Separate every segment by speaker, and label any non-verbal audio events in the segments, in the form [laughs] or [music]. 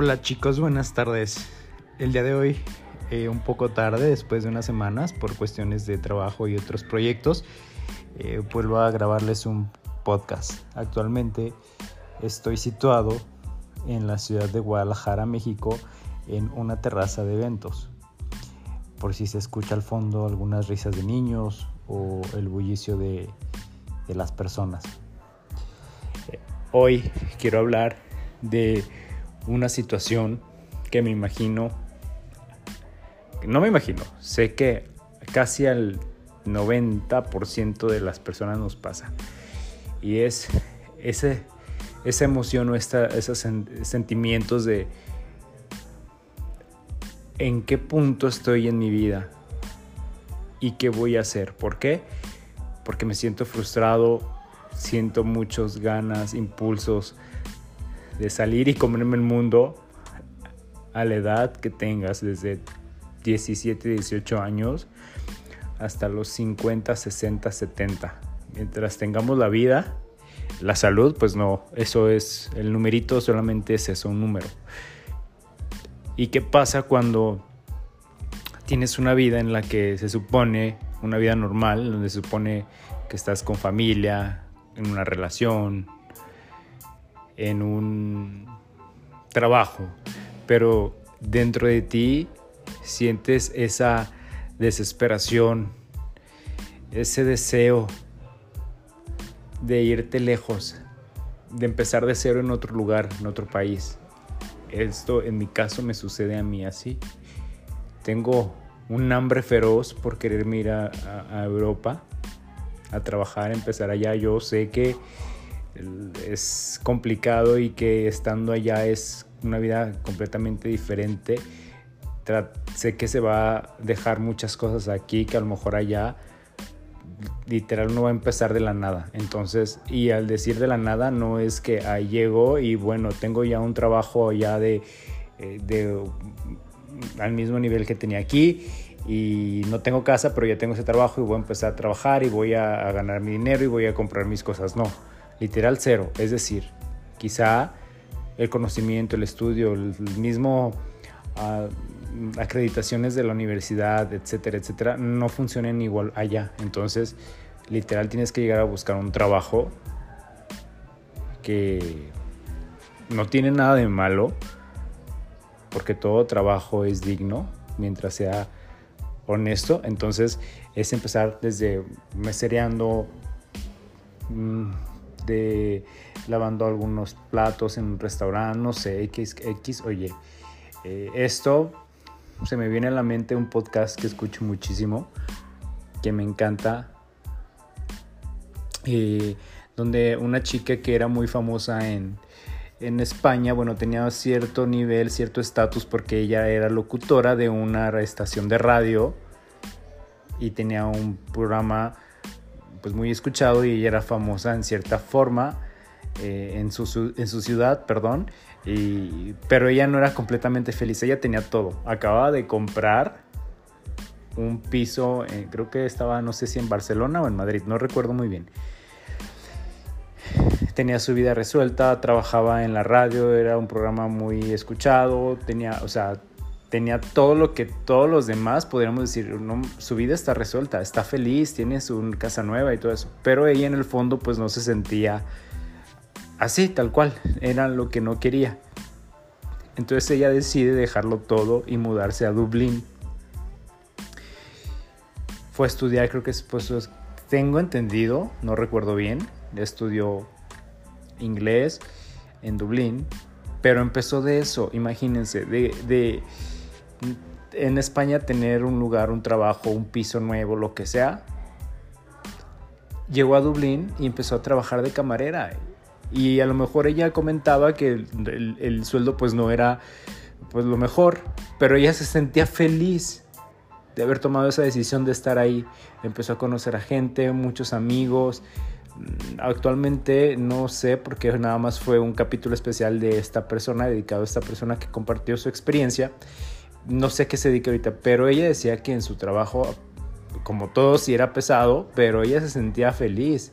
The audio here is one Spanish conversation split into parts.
Speaker 1: Hola chicos, buenas tardes. El día de hoy, eh, un poco tarde, después de unas semanas, por cuestiones de trabajo y otros proyectos, eh, vuelvo a grabarles un podcast. Actualmente estoy situado en la ciudad de Guadalajara, México, en una terraza de eventos. Por si se escucha al fondo algunas risas de niños o el bullicio de, de las personas. Eh, hoy quiero hablar de una situación que me imagino, no me imagino, sé que casi al 90% de las personas nos pasa. Y es ese, esa emoción o esos sentimientos de en qué punto estoy en mi vida y qué voy a hacer. ¿Por qué? Porque me siento frustrado, siento muchas ganas, impulsos de salir y comerme el mundo a la edad que tengas, desde 17, 18 años hasta los 50, 60, 70. Mientras tengamos la vida, la salud, pues no, eso es, el numerito solamente es eso, un número. ¿Y qué pasa cuando tienes una vida en la que se supone, una vida normal, donde se supone que estás con familia, en una relación, en un trabajo, pero dentro de ti sientes esa desesperación, ese deseo de irte lejos, de empezar de cero en otro lugar, en otro país. Esto en mi caso me sucede a mí así. Tengo un hambre feroz por querer ir a, a Europa a trabajar, empezar allá. Yo sé que es complicado y que estando allá es una vida completamente diferente. sé que se va a dejar muchas cosas aquí que a lo mejor allá literal no va a empezar de la nada. Entonces, y al decir de la nada no es que ahí llego y bueno, tengo ya un trabajo ya de, eh, de al mismo nivel que tenía aquí y no tengo casa, pero ya tengo ese trabajo y voy a empezar a trabajar y voy a ganar mi dinero y voy a comprar mis cosas. No literal cero. Es decir, quizá el conocimiento, el estudio, el mismo ah, acreditaciones de la universidad, etcétera, etcétera, no funcionen igual allá. Entonces, literal tienes que llegar a buscar un trabajo que no tiene nada de malo, porque todo trabajo es digno mientras sea honesto. Entonces, es empezar desde mesereando, mm, de lavando algunos platos en un restaurante, no sé, X, X, oye, eh, esto se me viene a la mente un podcast que escucho muchísimo, que me encanta, eh, donde una chica que era muy famosa en, en España, bueno, tenía cierto nivel, cierto estatus porque ella era locutora de una estación de radio y tenía un programa pues muy escuchado y ella era famosa en cierta forma eh, en, su, en su ciudad, perdón, y, pero ella no era completamente feliz, ella tenía todo, acababa de comprar un piso, creo que estaba, no sé si en Barcelona o en Madrid, no recuerdo muy bien. Tenía su vida resuelta, trabajaba en la radio, era un programa muy escuchado, tenía, o sea, tenía todo lo que todos los demás podríamos decir, su vida está resuelta, está feliz, tiene su casa nueva y todo eso. Pero ella en el fondo pues no se sentía así, tal cual, era lo que no quería. Entonces ella decide dejarlo todo y mudarse a Dublín. Fue a estudiar, creo que pues, tengo entendido, no recuerdo bien, estudió inglés en Dublín, pero empezó de eso, imagínense, de en España tener un lugar, un trabajo, un piso nuevo, lo que sea. Llegó a Dublín y empezó a trabajar de camarera. Y a lo mejor ella comentaba que el, sueldo pues no era pues lo mejor, pero ella se sentía feliz de haber tomado esa decisión de estar ahí. Empezó a conocer a gente, muchos amigos. Actualmente no sé porque nada más fue un capítulo especial de esta persona, dedicado a esta persona que compartió su experiencia no sé qué se dedica ahorita, pero ella decía que en su trabajo, como todo, sí era pesado, pero ella se sentía feliz,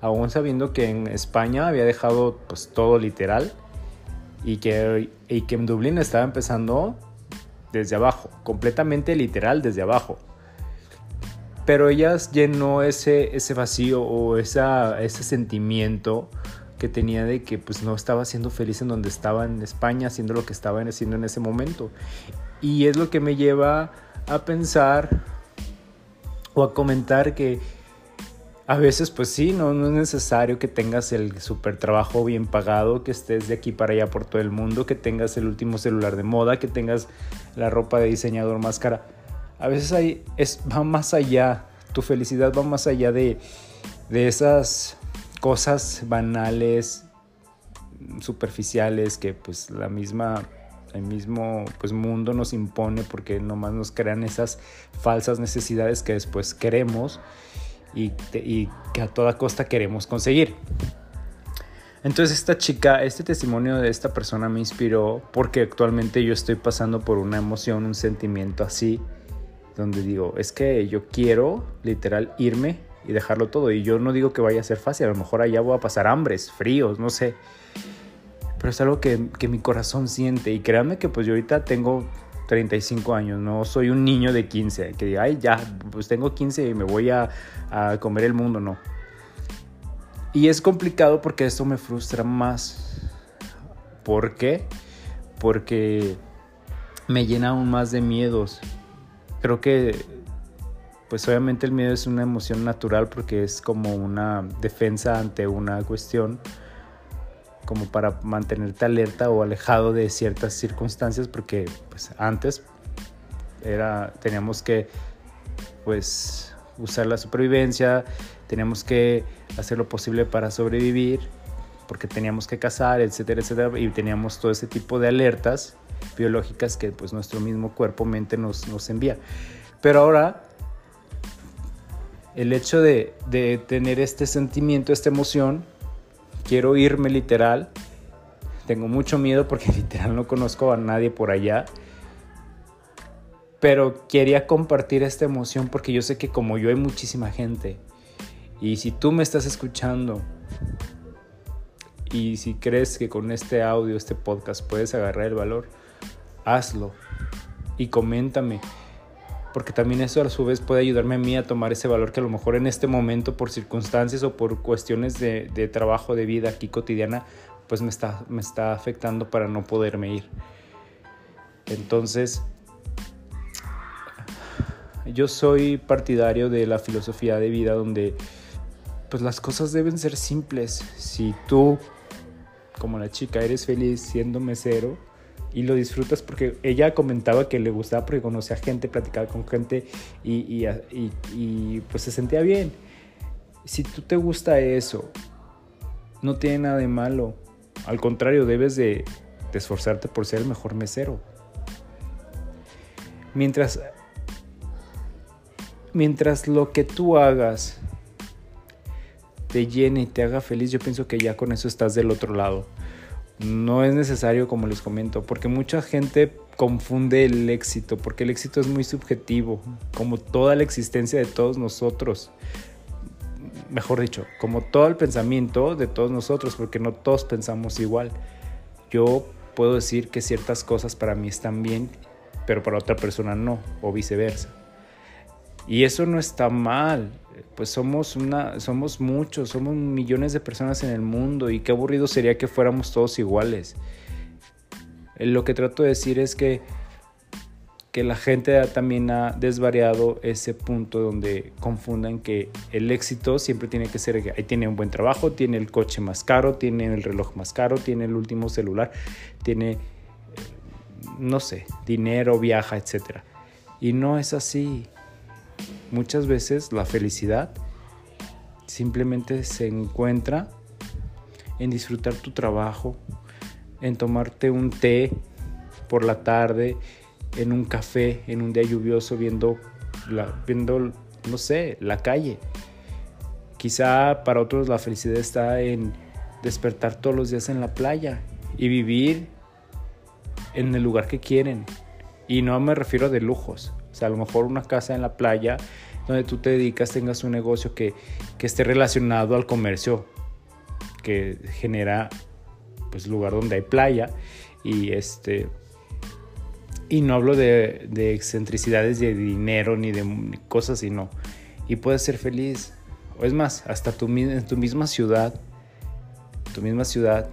Speaker 1: aún sabiendo que en España había dejado pues todo literal y que, y que en Dublín estaba empezando desde abajo, completamente literal desde abajo. Pero ella llenó ese, ese vacío o esa, ese sentimiento que tenía de que pues no estaba siendo feliz en donde estaba en España, haciendo lo que estaba haciendo en ese momento. Y es lo que me lleva a pensar o a comentar que a veces pues sí, no, no es necesario que tengas el super trabajo bien pagado, que estés de aquí para allá por todo el mundo, que tengas el último celular de moda, que tengas la ropa de diseñador más cara. A veces hay, es, va más allá, tu felicidad va más allá de, de esas cosas banales, superficiales que pues la misma el mismo pues, mundo nos impone porque nomás nos crean esas falsas necesidades que después queremos y, que a toda costa queremos conseguir. Entonces esta chica, este testimonio de esta persona me inspiró porque actualmente yo estoy pasando por una emoción, un sentimiento así, donde digo, es que yo quiero literal irme y dejarlo todo. Y yo no digo que vaya a ser fácil, a lo mejor allá voy a pasar hambres, fríos, no sé pero es algo que, mi corazón siente. Y créanme que pues yo ahorita tengo 35 años, no soy un niño de 15, que diga, ay, ya, pues tengo 15 y me voy a, a comer el mundo, no. Y es complicado porque esto me frustra más. ¿Por qué? Porque me llena aún más de miedos. Creo que, pues obviamente el miedo es una emoción natural porque es como una defensa ante una cuestión como para mantenerte alerta o alejado de ciertas circunstancias porque pues antes era teníamos que pues usar la supervivencia, teníamos que hacer lo posible para sobrevivir porque teníamos que cazar, etcétera, etcétera y teníamos todo ese tipo de alertas biológicas que pues nuestro mismo cuerpo mente nos, nos envía. Pero ahora el hecho de, de tener este sentimiento, esta emoción, quiero irme literal. Tengo mucho miedo porque [laughs] literal no conozco a nadie por allá. Pero quería compartir esta emoción porque yo sé que como yo hay muchísima gente. Y si tú me estás escuchando y si crees que con este audio, este podcast puedes agarrar el valor, hazlo y coméntame porque también eso a su vez puede ayudarme a mí a tomar ese valor que a lo mejor en este momento por circunstancias o por cuestiones de, trabajo, de vida aquí cotidiana, pues me está, me está afectando para no poderme ir. Entonces, yo soy partidario de la filosofía de vida donde pues las cosas deben ser simples. Si tú, como la chica, eres feliz siendo mesero, y lo disfrutas porque ella comentaba que le gustaba porque conocía gente, platicaba con gente y, pues se sentía bien. Si tú te gusta eso, no tiene nada de malo. Al contrario, debes de, de esforzarte por ser el mejor mesero. Mientras, mientras lo que tú hagas te llene y te haga feliz, yo pienso que ya con eso estás del otro lado no es necesario, como les comento, porque mucha gente confunde el éxito, porque el éxito es muy subjetivo, como toda la existencia de todos nosotros. Mejor dicho, como todo el pensamiento de todos nosotros, porque no todos pensamos igual. Yo puedo decir que ciertas cosas para mí están bien, pero para otra persona no, o viceversa. Y eso no está mal, pues somos, una, somos muchos, somos millones de personas en el mundo y qué aburrido sería que fuéramos todos iguales. Eh, lo que trato de decir es que, que la gente también ha desvariado ese punto donde confundan que el éxito siempre tiene que ser, ahí tiene un buen trabajo, tiene el coche más caro, tiene el reloj más caro, tiene el último celular, tiene, no sé, dinero, viaja, etc. Y no es así muchas veces la felicidad simplemente se encuentra en disfrutar tu trabajo, en tomarte un té por la tarde, en un café, en un día lluvioso, viendo, la, viendo no sé, la calle. Quizá para otros la felicidad está en despertar todos los días en la playa y vivir en el lugar que quieren. Y no me refiero de lujos, a lo mejor una casa en la playa donde tú te dedicas, tengas un negocio que, esté relacionado al comercio, que genera pues lugar donde hay playa y este y no hablo de, de excentricidades de dinero ni de cosas sino y puedes ser feliz. O es más hasta tu, en tu misma ciudad tu misma ciudad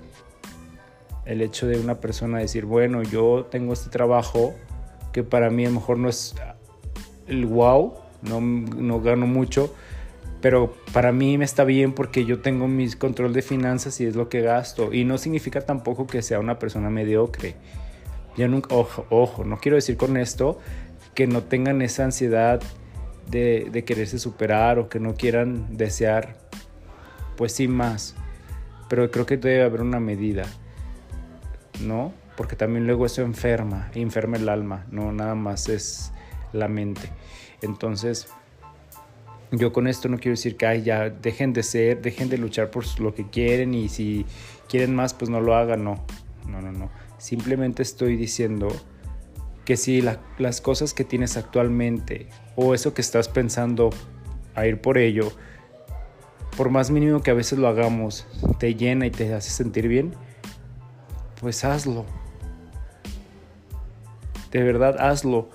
Speaker 1: el hecho de una persona decir bueno yo tengo este trabajo que para mí a lo mejor no es el wow no, no gano mucho pero para mí me está bien porque yo tengo mi control de finanzas y es lo que gasto. Y no significa tampoco que sea una persona mediocre. Yo nunca, ojo, ojo, no quiero decir con esto que no tengan esa ansiedad de, de quererse superar o que no quieran desear, pues sí, más. Pero creo que debe haber una medida, ¿no? Porque también luego eso enferma, enferma el alma, no nada más es la mente. Entonces, yo con esto no quiero decir que Ay, ya dejen de ser, dejen de luchar por lo que quieren y si quieren más, pues no lo hagan, no. No, no, no. Simplemente estoy diciendo que si las cosas que tienes actualmente o eso que estás pensando a ir por ello, por más mínimo que a veces lo hagamos, te llena y te hace sentir bien, pues hazlo. De verdad, hazlo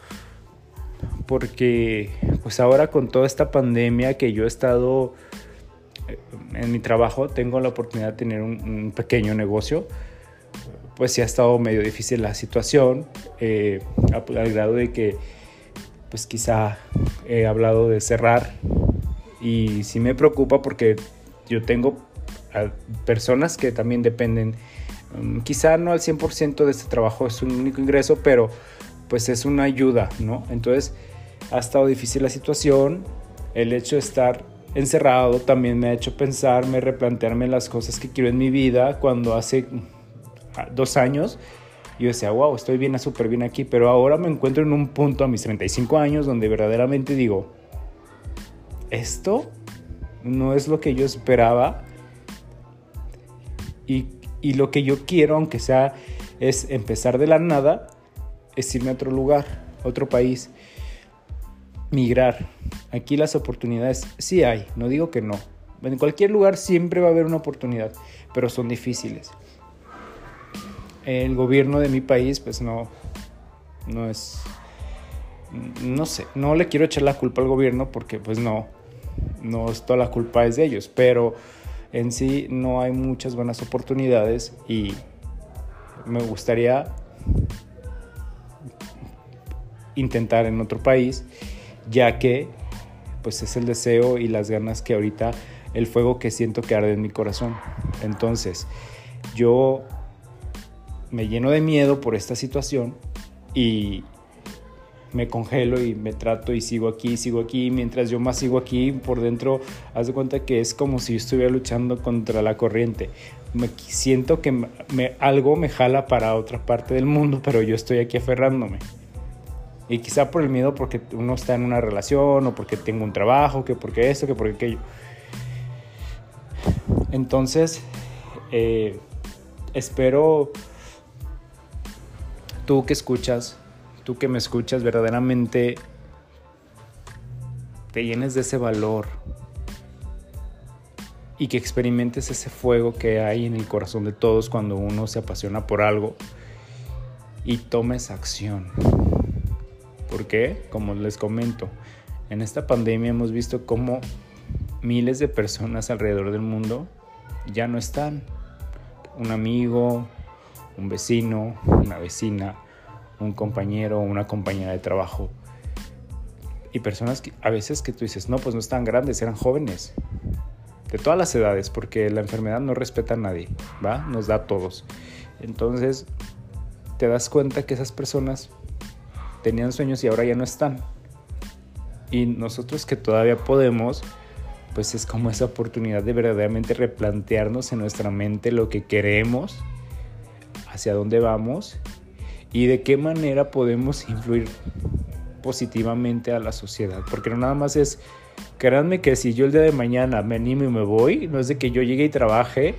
Speaker 1: porque pues ahora con toda esta pandemia que yo he estado eh, en mi trabajo, tengo la oportunidad de tener un, pequeño negocio, pues sí ha estado medio difícil la situación, eh, al grado de que pues quizá he hablado de cerrar y sí me preocupa porque yo tengo personas que también dependen, mm, quizá no al 100% de este trabajo, es un único ingreso, pero pues es una ayuda, ¿no? Entonces, ha estado difícil la situación, el hecho de estar encerrado también me ha hecho pensarme, replantearme las cosas que quiero en mi vida. Cuando hace dos años yo decía, wow, estoy bien, súper bien aquí, pero ahora me encuentro en un punto a mis 35 años donde verdaderamente digo, esto no es lo que yo esperaba y, y lo que yo quiero, aunque sea, es empezar de la nada, es irme a otro lugar, otro país migrar. Aquí las oportunidades sí hay, no digo que no. En cualquier lugar siempre va a haber una oportunidad, pero son difíciles. El gobierno de mi país, pues no, no es, no sé, no le quiero echar la culpa al gobierno porque pues no, no es toda la culpa es de ellos, pero en sí no hay muchas buenas oportunidades y me gustaría intentar en otro país ya que pues es el deseo y las ganas que ahorita el fuego que siento que arde en mi corazón. Entonces, yo me lleno de miedo por esta situación y me congelo y me trato y sigo aquí, sigo aquí, mientras yo más sigo aquí por dentro, haz de cuenta que es como si yo estuviera luchando contra la corriente. Me siento que algo me jala para otra parte del mundo, pero yo estoy aquí aferrándome. Y quizá por el miedo porque uno está en una relación o porque tengo un trabajo, que porque esto, que porque aquello. Entonces, eh, espero tú que escuchas, tú que me escuchas verdaderamente, te llenes de ese valor y que experimentes ese fuego que hay en el corazón de todos cuando uno se apasiona por algo y tomes acción. ¿Por qué? Como les comento, en esta pandemia hemos visto cómo miles de personas alrededor del mundo ya no están. Un amigo, un vecino, una vecina, un compañero, una compañera de trabajo. Y personas que, a veces que tú dices, no, pues no están grandes, eran jóvenes. De todas las edades, porque la enfermedad no respeta a nadie, ¿va? Nos da a todos. Entonces, te das cuenta que esas personas tenían sueños y ahora ya no están. Y nosotros que todavía podemos, pues es como esa oportunidad de verdaderamente replantearnos en nuestra mente lo que queremos, hacia dónde vamos y de qué manera podemos influir positivamente a la sociedad. Porque no nada más es, créanme que si yo el día de mañana me animo y me voy, no es de que yo llegue y trabaje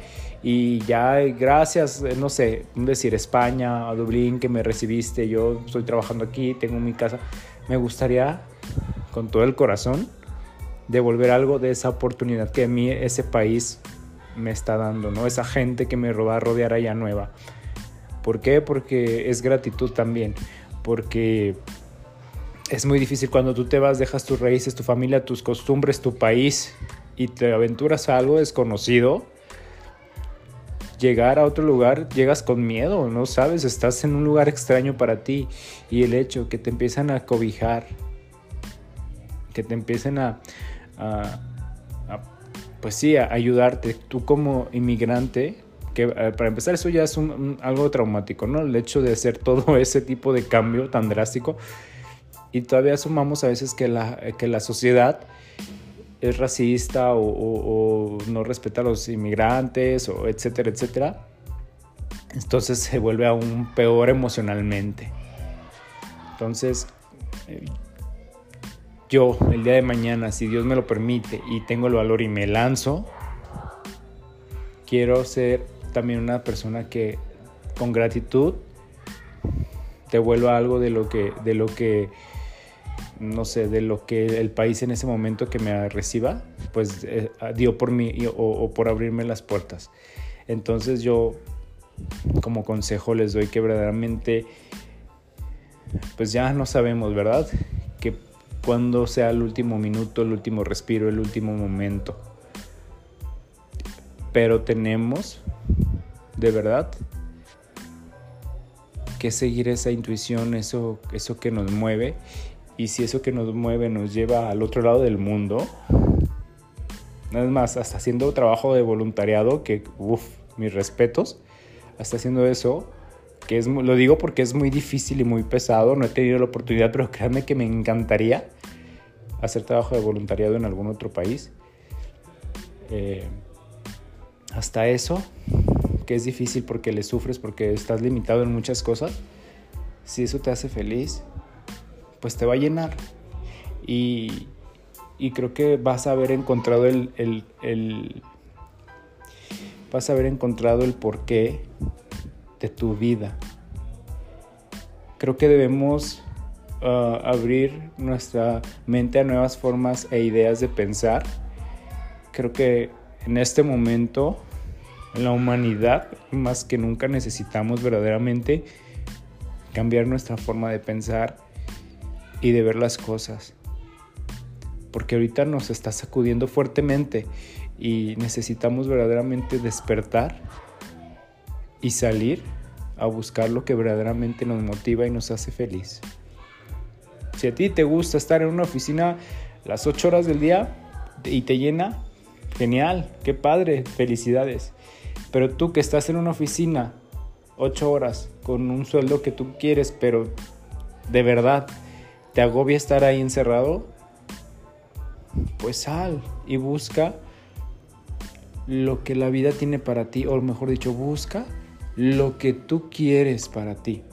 Speaker 1: y ya gracias, eh, no sé, decir España, a Dublín que me recibiste, yo estoy trabajando aquí, tengo mi casa, me gustaría con todo el corazón devolver algo de esa oportunidad que a mí ese país me está dando, ¿no? Esa gente que me va a rodear allá nueva. ¿Por qué? Porque es gratitud también. Porque es muy difícil cuando tú te vas, dejas tus raíces, tu familia, tus costumbres, tu país y te aventuras a algo desconocido. Llegar a otro lugar, llegas con miedo, no sabes, estás en un lugar extraño para ti y el hecho que te empiezan a cobijar, que te empiecen a, pues sí, a ayudarte. Tú como inmigrante, que eh, para empezar eso ya es algo traumático, ¿no? El hecho de hacer todo [laughs] ese tipo de cambio tan drástico y todavía sumamos a veces que la, que la sociedad es racista o, no respeta a los inmigrantes, o etcétera, etcétera. Entonces se vuelve aún peor emocionalmente. Entonces, eh, yo el día de mañana, si Dios me lo permite y tengo el valor y me lanzo, quiero ser también una persona que con gratitud devuelva algo de lo que, de lo que no sé, de lo que el país en ese momento que me reciba, pues eh, dio por mí o, por abrirme las puertas. Entonces yo como consejo les doy que verdaderamente, pues ya no sabemos, ¿verdad? Que cuando sea el último minuto, el último respiro, el último momento. Pero tenemos, de verdad, que seguir esa intuición, eso, eso que nos mueve y si eso que nos mueve nos lleva al otro lado del mundo, nada más, hasta haciendo trabajo de voluntariado, que, uff, mis respetos, hasta haciendo eso, que es, lo digo porque es muy difícil y muy pesado, no he tenido la oportunidad, pero créanme que me encantaría hacer trabajo de voluntariado en algún otro país. Eh, hasta eso, que es difícil porque le sufres, porque estás limitado en muchas cosas, si eso te hace feliz, pues te va a llenar. Y, creo que vas a haber encontrado el, el, vas a haber encontrado el porqué de tu vida. Creo que debemos uh, abrir nuestra mente a nuevas formas e ideas de pensar. Creo que en este momento, en la humanidad, más que nunca necesitamos verdaderamente cambiar nuestra forma de pensar y de ver las cosas. Porque ahorita nos está sacudiendo fuertemente y necesitamos verdaderamente despertar y salir a buscar lo que verdaderamente nos motiva y nos hace feliz. Si a ti te gusta estar en una oficina las 8 horas del día y te llena, genial, qué padre, felicidades. Pero tú que estás en una oficina 8 horas con un sueldo que tú quieres, pero de verdad ¿Te agobia estar ahí encerrado? Pues sal y busca lo que la vida tiene para ti, o mejor dicho, busca lo que tú quieres para ti.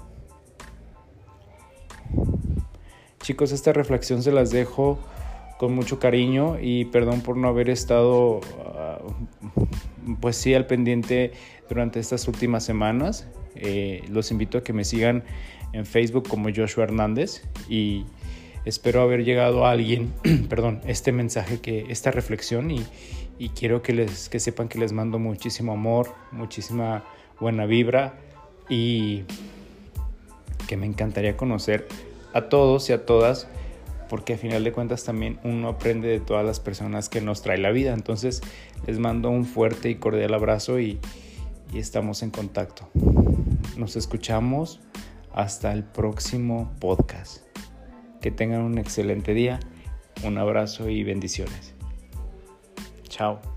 Speaker 1: Chicos, esta reflexión se las dejo con mucho cariño y perdón por no haber estado, ah, pues sí, al pendiente durante estas últimas semanas. Eh, los invito a que me sigan en Facebook como Joshua Hernández y espero haber llegado a alguien, [clears throat] perdón, este mensaje, que, esta reflexión y, quiero que, les, que sepan que les mando muchísimo amor, muchísima buena vibra y que me encantaría conocer a todos y a todas porque a final de cuentas también uno aprende de todas las personas que nos trae la vida. Entonces les mando un fuerte y cordial abrazo y, y estamos en contacto. Nos escuchamos hasta el próximo podcast. Que tengan un excelente día. Un abrazo y bendiciones. Chao.